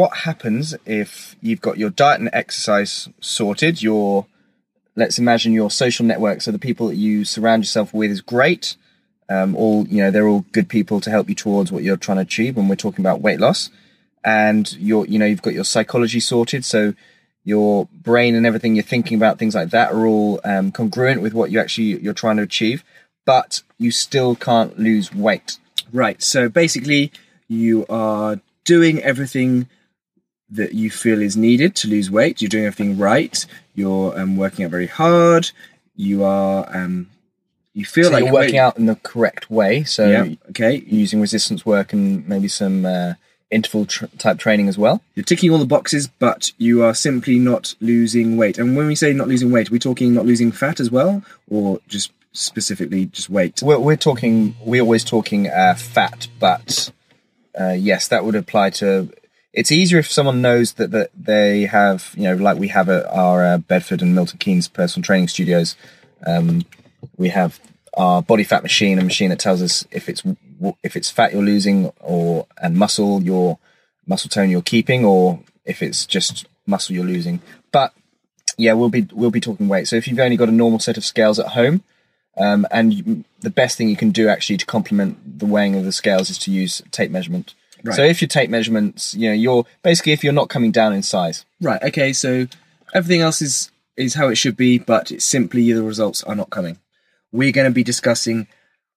what happens if you've got your diet and exercise sorted? Your let's imagine your social network, so the people that you surround yourself with is great. Um, all you know, they're all good people to help you towards what you're trying to achieve. When we're talking about weight loss, and you're you know you've got your psychology sorted, so your brain and everything you're thinking about things like that are all um, congruent with what you actually you're trying to achieve, but you still can't lose weight. Right. So basically, you are doing everything that you feel is needed to lose weight. You're doing everything right. You're um, working out very hard. You are. Um, you feel So like you're working weight- out in the correct way. So Yeah. Okay. using resistance work and maybe some uh, interval tr- type training as well. You're ticking all the boxes, but you are simply not losing weight. And when we say not losing weight, are we talking not losing fat as well, or just specifically just weight? We're, we're talking. We're always talking uh, fat, but uh, yes, that would apply to. It's easier if someone knows that, that they have, you know, like we have at our uh, Bedford and Milton Keynes personal training studios. Um, we have our body fat machine, a machine that tells us if it's if it's fat you're losing or and muscle your muscle tone you're keeping, or if it's just muscle you're losing. But yeah, we'll be we'll be talking weight. So if you've only got a normal set of scales at home, um, and you, the best thing you can do actually to complement the weighing of the scales is to use tape measurement. Right. So if you take measurements, you know, you're basically if you're not coming down in size. Right. Okay. So everything else is is how it should be, but it's simply the results are not coming. We're going to be discussing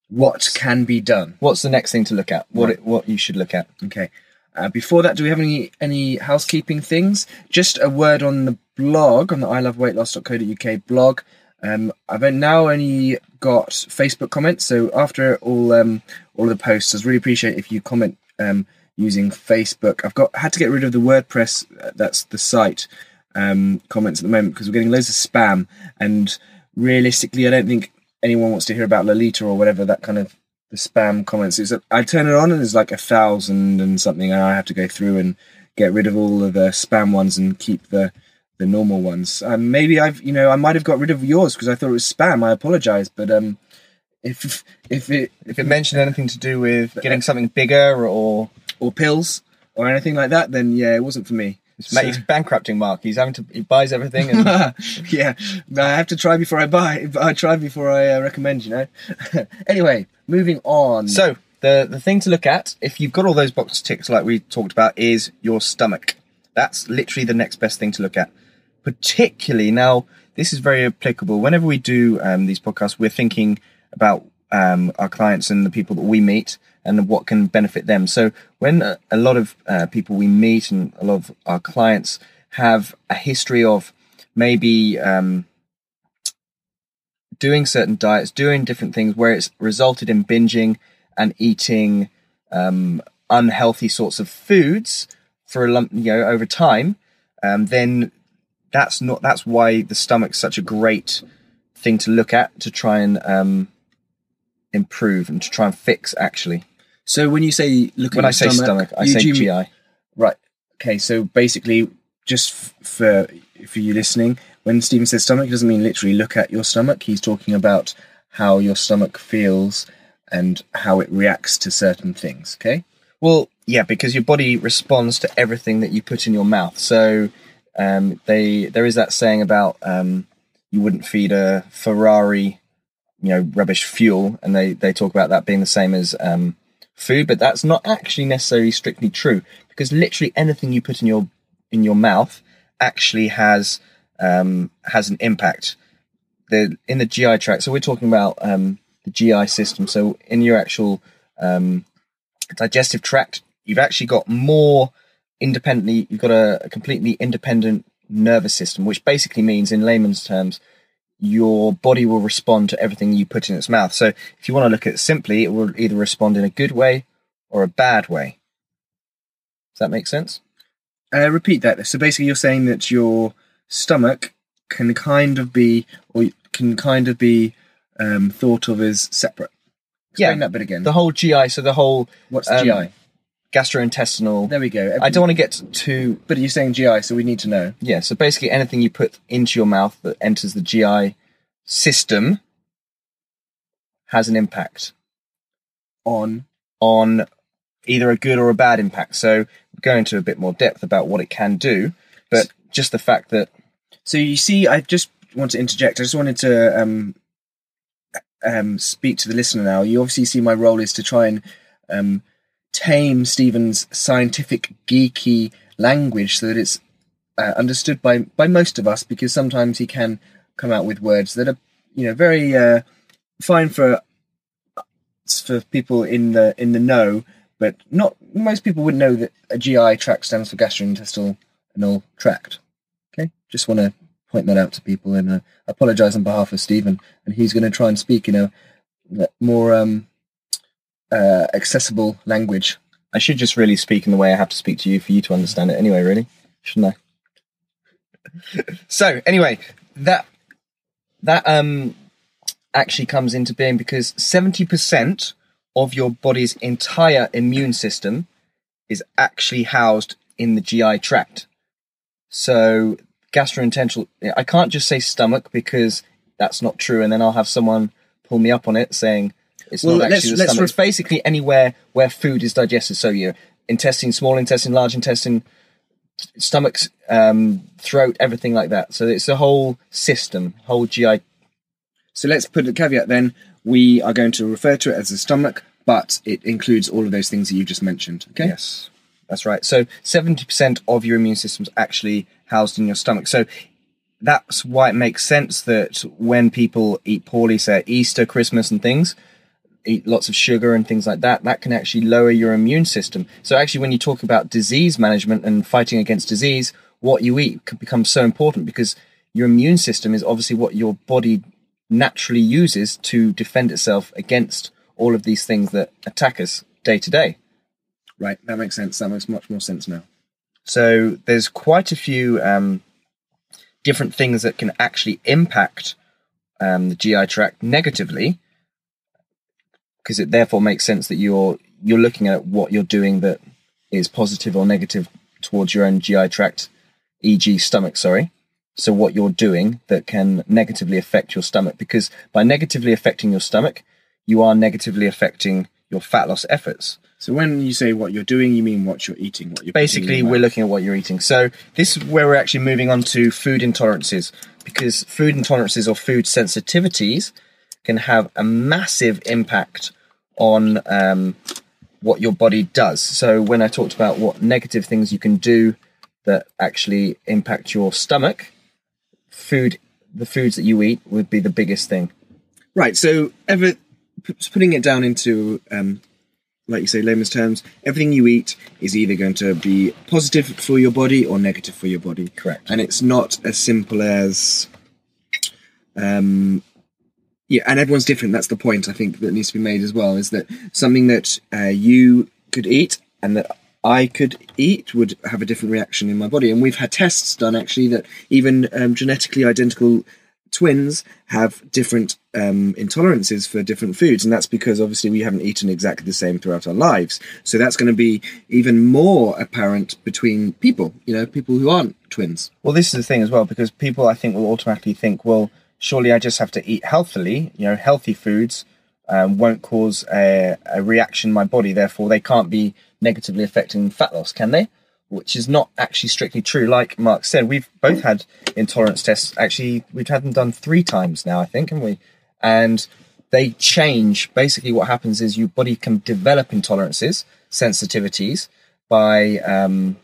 what can be done. What's the next thing to look at? What Right. it, what you should look at? Okay. Uh, before that, do we have any any housekeeping things? Just a word on the blog on the I Love Weight iloveweightloss.co.uk blog. Um, I've now only got Facebook comments, so after all um, all of the posts, I'd really appreciate if you comment um, using Facebook. I've got had to get rid of the WordPress. Uh, that's the site um, comments at the moment because we're getting loads of spam, and realistically, I don't think anyone wants to hear about Lolita or whatever that kind of the spam comments. It's I turn it on and there's like a thousand and something, and I have to go through and get rid of all of the spam ones and keep the the normal ones. Um, maybe I've you know I might have got rid of yours because I thought it was spam. I apologize, but um, if if it If it mentioned anything to do with getting something bigger or or pills or anything like that, then yeah, it wasn't for me. mate, he's bankrupting Mark. He's having to he buys everything and yeah, I have to try before I buy. I try before I uh, recommend. You know. anyway, moving on. So the the thing to look at, if you've got all those boxes ticked like we talked about, is your stomach. That's literally the next best thing to look at. Particularly now, this is very applicable. Whenever we do um, these podcasts, we're thinking about um, our clients and the people that we meet and what can benefit them. So when a, lot of uh, people we meet and a lot of our clients have a history of maybe um, doing certain diets, doing different things where it's resulted in binging and eating um, unhealthy sorts of foods for a lump, you know, over time, um, then that's not that's why the stomach's such a great thing to look at to try and um, improve and to try and fix. Actually, so when you say look when at I say stomach, I say GI. Right. Okay. So basically, just f- for for you listening, when Stephen says stomach, he doesn't mean literally look at your stomach. He's talking about how your stomach feels and how it reacts to certain things. Okay. Well, yeah, because your body responds to everything that you put in your mouth. So um, they there is that saying about um, you wouldn't feed a Ferrari, you know, rubbish fuel, and they they talk about that being the same as um, food, but that's not actually necessarily strictly true because literally anything you put in your in your mouth actually has um, has an impact. The in the GI tract. So we're talking about um, the GI system. So in your actual um, digestive tract, you've actually got more independently. You've got a, a completely independent nervous system, which basically means, in layman's terms, your body will respond to everything you put in its mouth. So if you want to look at it simply, it will either respond in a good way or a bad way. Does that make sense? Uh, repeat that. So basically, you're saying that your stomach can kind of be, or can kind of be um, thought of as separate. Explain Yeah. that bit again. The whole GI, so the whole What's um, GI? Gastrointestinal. There we go. I don't want to get too But you're saying GI, so we need to know. yeah. So basically, anything you put into your mouth that enters the GI system has an impact On on either a good or a bad impact. So go into a bit more depth about what it can do, but just the fact that So you see, I just want to interject. I just wanted to um, um, speak to the listener now. You obviously see my role is to try and um, tame Stephen's scientific geeky language so that it's uh, understood by by most of us. Because sometimes he can come out with words that are you know very uh, fine for for people in the in the know, but not most people would know that a GI tract stands for gastrointestinal and all tract. Okay, just want to point that out to people and uh, apologize on behalf of Stephen. And he's going to try and speak in a more um, uh, accessible language. I should just really speak in the way I have to speak to you for you to understand it anyway, really, shouldn't I? so anyway, that that um actually comes into being because seventy percent of your body's entire immune system is actually housed in the GI tract. So gastrointestinal, I can't just say stomach because that's not true, and then I'll have someone pull me up on it saying it's Well, not let's- actually the let's stomach. basically anywhere where food is digested. So your intestine, small intestine, large intestine, stomachs, um, throat, everything like that. So it's a whole system, whole GI. So let's put a caveat then. We are going to refer to it as the stomach, but it includes all of those things that you just mentioned. Okay. Yes, that's right. So seventy percent of your immune system is actually housed in your stomach. So that's why it makes sense that when people eat poorly, say Easter, Christmas, and things, eat lots of sugar and things like that, that can actually lower your immune system. So actually, when you talk about disease management and fighting against disease, what you eat can become so important because your immune system is obviously what your body naturally uses to defend itself against all of these things that attack us day to day. Right. That makes sense. That makes much more sense now. So there's quite a few um, different things that can actually impact um, the GI tract negatively, because it therefore makes sense that you're you're looking at what you're doing that is positive or negative towards your own GI tract, e.g., stomach. Sorry. So what you're doing that can negatively affect your stomach, because by negatively affecting your stomach, you are negatively affecting your fat loss efforts So when you say what you're doing, you mean what you're eating, what you're basically we're looking at what you're eating so this is where we're actually moving on to food intolerances because food intolerances or food sensitivities can have a massive impact on um, what your body does so when i talked about what negative things you can do that actually impact your stomach food the foods that you eat would be the biggest thing Right. So, ever putting it down into, um, like you say, layman's terms, everything you eat is either going to be positive for your body or negative for your body. Correct. And it's not as simple as, um, yeah, and everyone's different. That's the point I think that needs to be made as well. Is that something that uh, you could eat and that I could eat would have a different reaction in my body. And we've had tests done actually that even um, genetically identical twins have different um, intolerances for different foods, and that's because obviously we haven't eaten exactly the same throughout our lives. So that's going to be even more apparent between people. You know, people who aren't twins. Well, this is the thing as well, because people I think will automatically think, well, surely I just have to eat healthily. You know, healthy foods um, won't cause a, a reaction in my body, therefore they can't be negatively affecting fat loss, can they? Which is not actually strictly true. Like Mark said, we've both had intolerance tests. Actually, we've had them done three times now, I think, haven't we? And they change. Basically, what happens is your body can develop intolerances, sensitivities by um,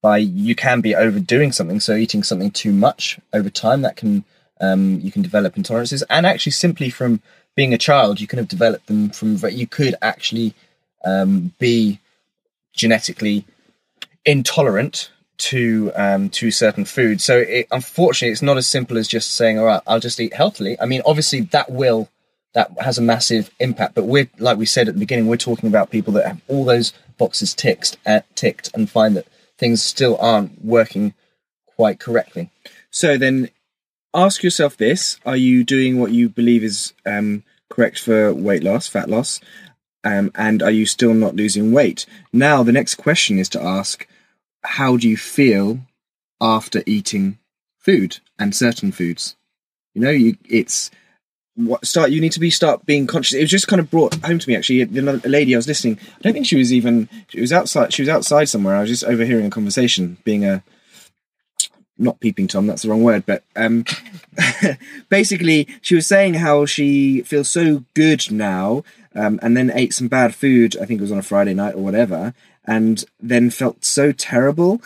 by you can be overdoing something so eating something too much over time that can um, you can develop intolerances. And actually simply from being a child you can have developed them from you could actually um, be genetically intolerant to um, to certain foods. So it, unfortunately it's not as simple as just saying all right i'll just eat healthily. I mean obviously that will that has a massive impact. But we're like we said at the beginning we're talking about people that have all those boxes ticked uh, ticked and find that things still aren't working quite correctly. So then, ask yourself this: Are you doing what you believe is um, correct for weight loss, fat loss, um, and are you still not losing weight? Now, the next question is to ask: How do you feel after eating food and certain foods? You know, you, it's what start you need to be start being conscious. It was just kind of brought home to me actually. Another lady i was listening i don't think she was even she was outside she was outside somewhere. I was just overhearing a conversation being a not peeping tom that's the wrong word but um basically she was saying how she feels so good now um, and then ate some bad food i think it was on a friday night or whatever and then felt so terrible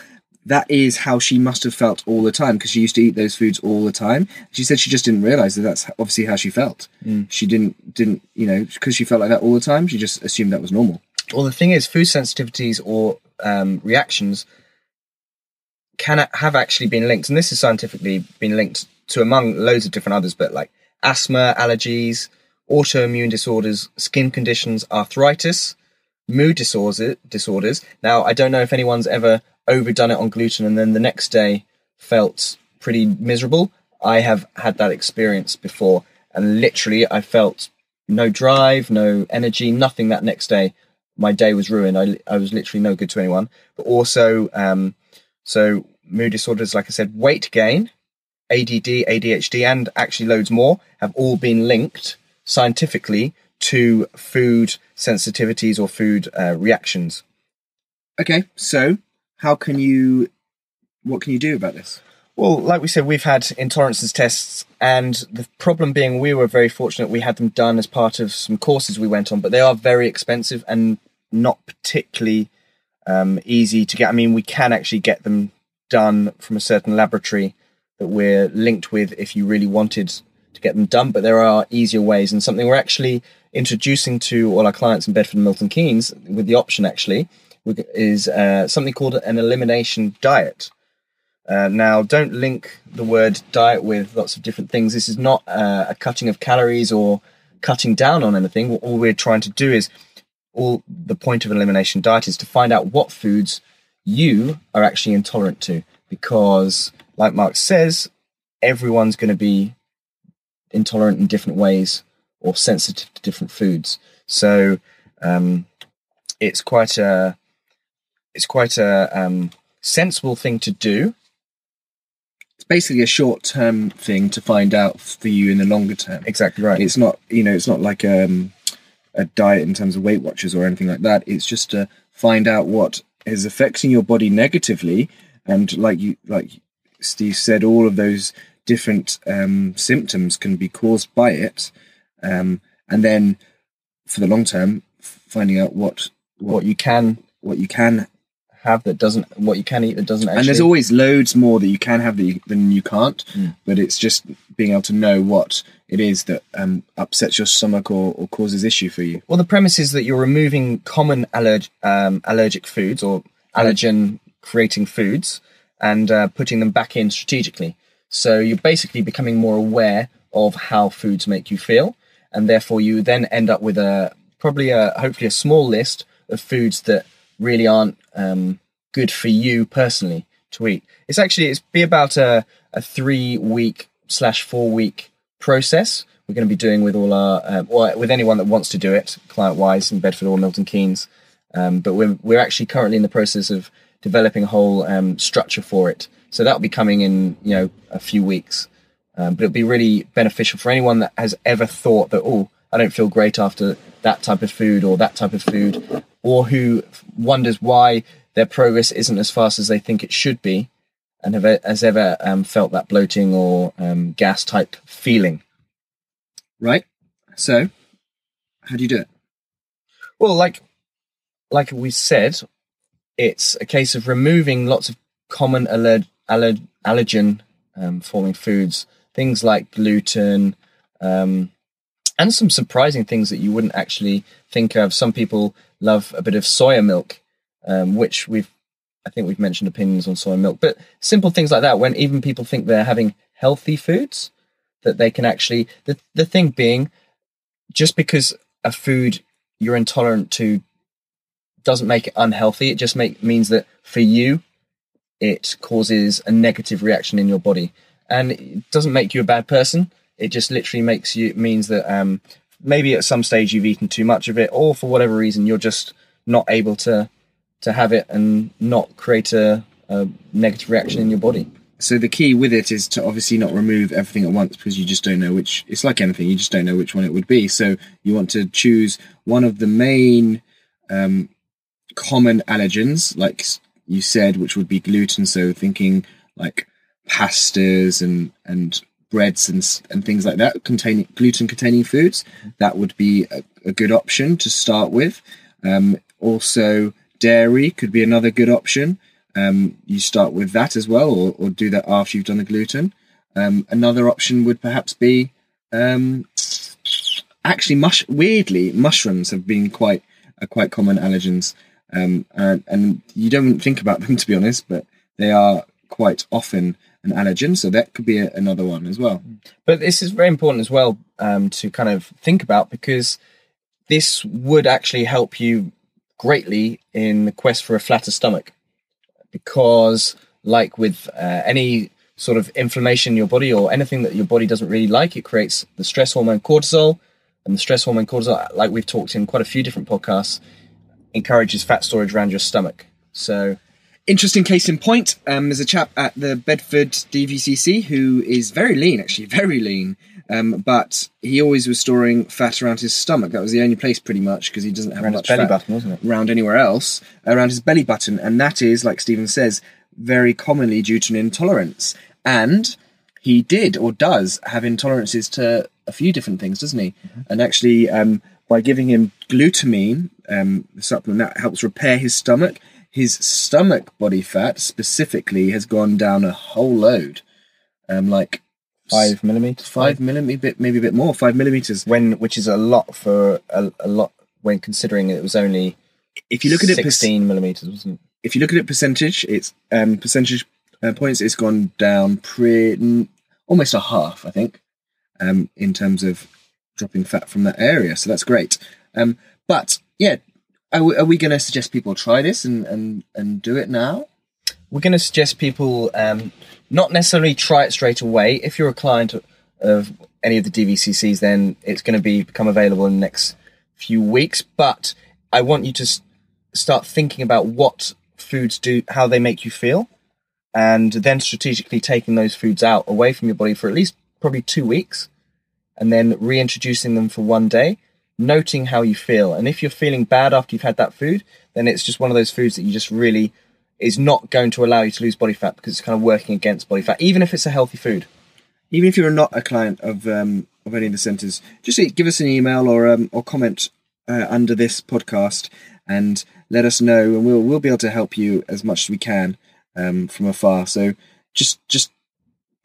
that is how she must have felt all the time because she used to eat those foods all the time. She said she just didn't realize that that's obviously how she felt. Mm. She didn't didn't you know because she felt like that all the time. She just assumed that was normal. Well, the thing is, food sensitivities or um, reactions can have actually been linked, and this is scientifically been linked to among loads of different others, but like asthma, allergies, autoimmune disorders, skin conditions, arthritis, mood disorder, disorders. Now, I don't know if anyone's ever overdone it on gluten and then the next day felt pretty miserable. I have had that experience before, and literally, I felt no drive, no energy, nothing that next day. My day was ruined. I, I was literally no good to anyone. But also, um, so mood disorders, like I said, weight gain, ADD, ADHD, and actually loads more have all been linked scientifically to food sensitivities or food uh, reactions. Okay, so how can you what can you do about this well like we said we've had intolerances tests and the problem being we were very fortunate we had them done as part of some courses we went on but they are very expensive and not particularly um, easy to get i mean we can actually get them done from a certain laboratory that we're linked with if you really wanted to get them done but there are easier ways and something we're actually introducing to all our clients in bedford and milton keynes with the option actually is uh, something called an elimination diet. Uh, now, don't link the word diet with lots of different things. This is not uh, a cutting of calories or cutting down on anything. All we're trying to do is, all the point of an elimination diet is to find out what foods you are actually intolerant to. Because, like Mark says, everyone's going to be intolerant in different ways or sensitive to different foods. So, um, it's quite a it's quite a um, sensible thing to do. It's basically a short term thing to find out for you in the longer term. Exactly right. It's not you know it's not like um, a diet in terms of Weight Watchers or anything like that. It's just to find out what is affecting your body negatively, and like you like Steve said, all of those different um, symptoms can be caused by it, um, and then for the long term, finding out what what, you can what you can have that doesn't what you can eat that doesn't actually. And there's always loads more that you can have that you, than you can't. Mm. But it's just being able to know what it is that um, upsets your stomach or, or, causes issue for you. Well, the premise is that you're removing common allerg- um, allergic foods or allergen creating foods and uh, putting them back in strategically. So you're basically becoming more aware of how foods make you feel, and therefore you then end up with a probably a hopefully a small list of foods that really aren't um, good for you personally to eat. It's actually it's be about a, a three week slash four week process. We're going to be doing with all our um, or with anyone that wants to do it, client wise in Bedford or Milton Keynes. Um, but we're we're actually currently in the process of developing a whole um, structure for it. So that'll be coming in you know a few weeks. Um, but it'll be really beneficial for anyone that has ever thought that oh I don't feel great after that type of food or that type of food, or who wonders why their progress isn't as fast as they think it should be, and have has ever um, felt that bloating or um, gas type feeling. Right. So, how do you do it? Well, like like we said, it's a case of removing lots of common aller- aller- allergen um, forming foods, things like gluten, um, and some surprising things that you wouldn't actually think of. Some people love a bit of soya milk, um, which we've, I think we've mentioned opinions on soy milk, but simple things like that. When even people think they're having healthy foods, that they can actually the the thing being, just because a food you're intolerant to doesn't make it unhealthy. It just make means that for you, it causes a negative reaction in your body, and it doesn't make you a bad person it just literally makes you means that um, maybe at some stage you've eaten too much of it, or for whatever reason you're just not able to to have it and not create a, a negative reaction in your body. so the key with it is to obviously not remove everything at once because you just don't know which. It's like anything, you just don't know which one it would be. So you want to choose one of the main um, common allergens, like you said, which would be gluten. So thinking like pastas and and breads and and things like that containing gluten containing foods. That would be a, a good option to start with. Um, also, dairy could be another good option. Um, you start with that as well, or, or do that after you've done the gluten. Um, another option would perhaps be um, actually mush. Weirdly, mushrooms have been quite are quite common allergens, um, and, and you don't think about them to be honest, but they are quite often an allergen. So that could be a, another one as well. But this is very important as well um, to kind of think about because this would actually help you greatly in the quest for a flatter stomach. Because, like with uh, any sort of inflammation in your body or anything that your body doesn't really like, it creates the stress hormone cortisol. And the stress hormone cortisol, like we've talked in quite a few different podcasts, encourages fat storage around your stomach. So, Interesting case in point. Um, there's a chap at the Bedford DVCC who is very lean, actually very lean. Um, but he always was storing fat around his stomach. That was the only place, pretty much, because he doesn't have around much belly fat button, wasn't it? around anywhere else, around his belly button, and that is, like Stephen says, very commonly due to an intolerance. And he did or does have intolerances to a few different things, doesn't he? And actually, um, by giving him glutamine, um, the supplement that helps repair his stomach, his stomach body fat specifically has gone down a whole load, um, like Five millimeters. five millimeter, bit maybe a bit more, five millimeters. when which is a lot for a, a lot when considering it was only If you look at it, per- 16 millimeters wasn't it? if you look at it percentage, it's um, percentage uh, points. It's gone down pretty almost a half, I think, um, in terms of dropping fat from that area. So that's great. Um, but yeah, are we, are we going to suggest people try this and, and, and do it now? we're going to suggest people um, not necessarily try it straight away. If you're a client of any of the dvccs then it's going to be become available in the next few weeks. But i want you to s- start thinking about what foods do how they make you feel and then strategically taking those foods out away from your body for at least probably two weeks and then reintroducing them for one day noting how you feel. And if you're feeling bad after you've had that food then it's just one of those foods that you just really is not going to allow you to lose body fat because it's kind of working against body fat even if it's a healthy food Even if you're not a client of um, of any of the centres, just give us an email or um, or comment uh, under this podcast and let us know, and we'll we'll be able to help you as much as we can um, from afar. So just just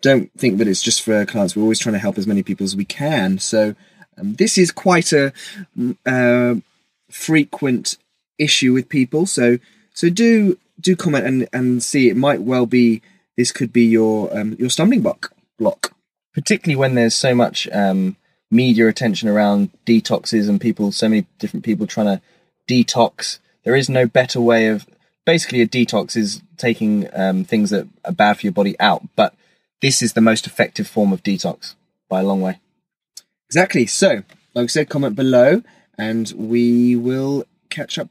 don't think that it's just for clients. We're always trying to help as many people as we can. So um, this is quite a uh, frequent issue with people. So so do do comment and, and see. It might well be this could be your um, your stumbling block block. particularly when there's so much um, media attention around detoxes and people so many different people trying to detox there is no better way of basically a detox is taking um, things that are bad for your body out but this is the most effective form of detox by a long way Exactly. So, like I said, comment below, and we will catch up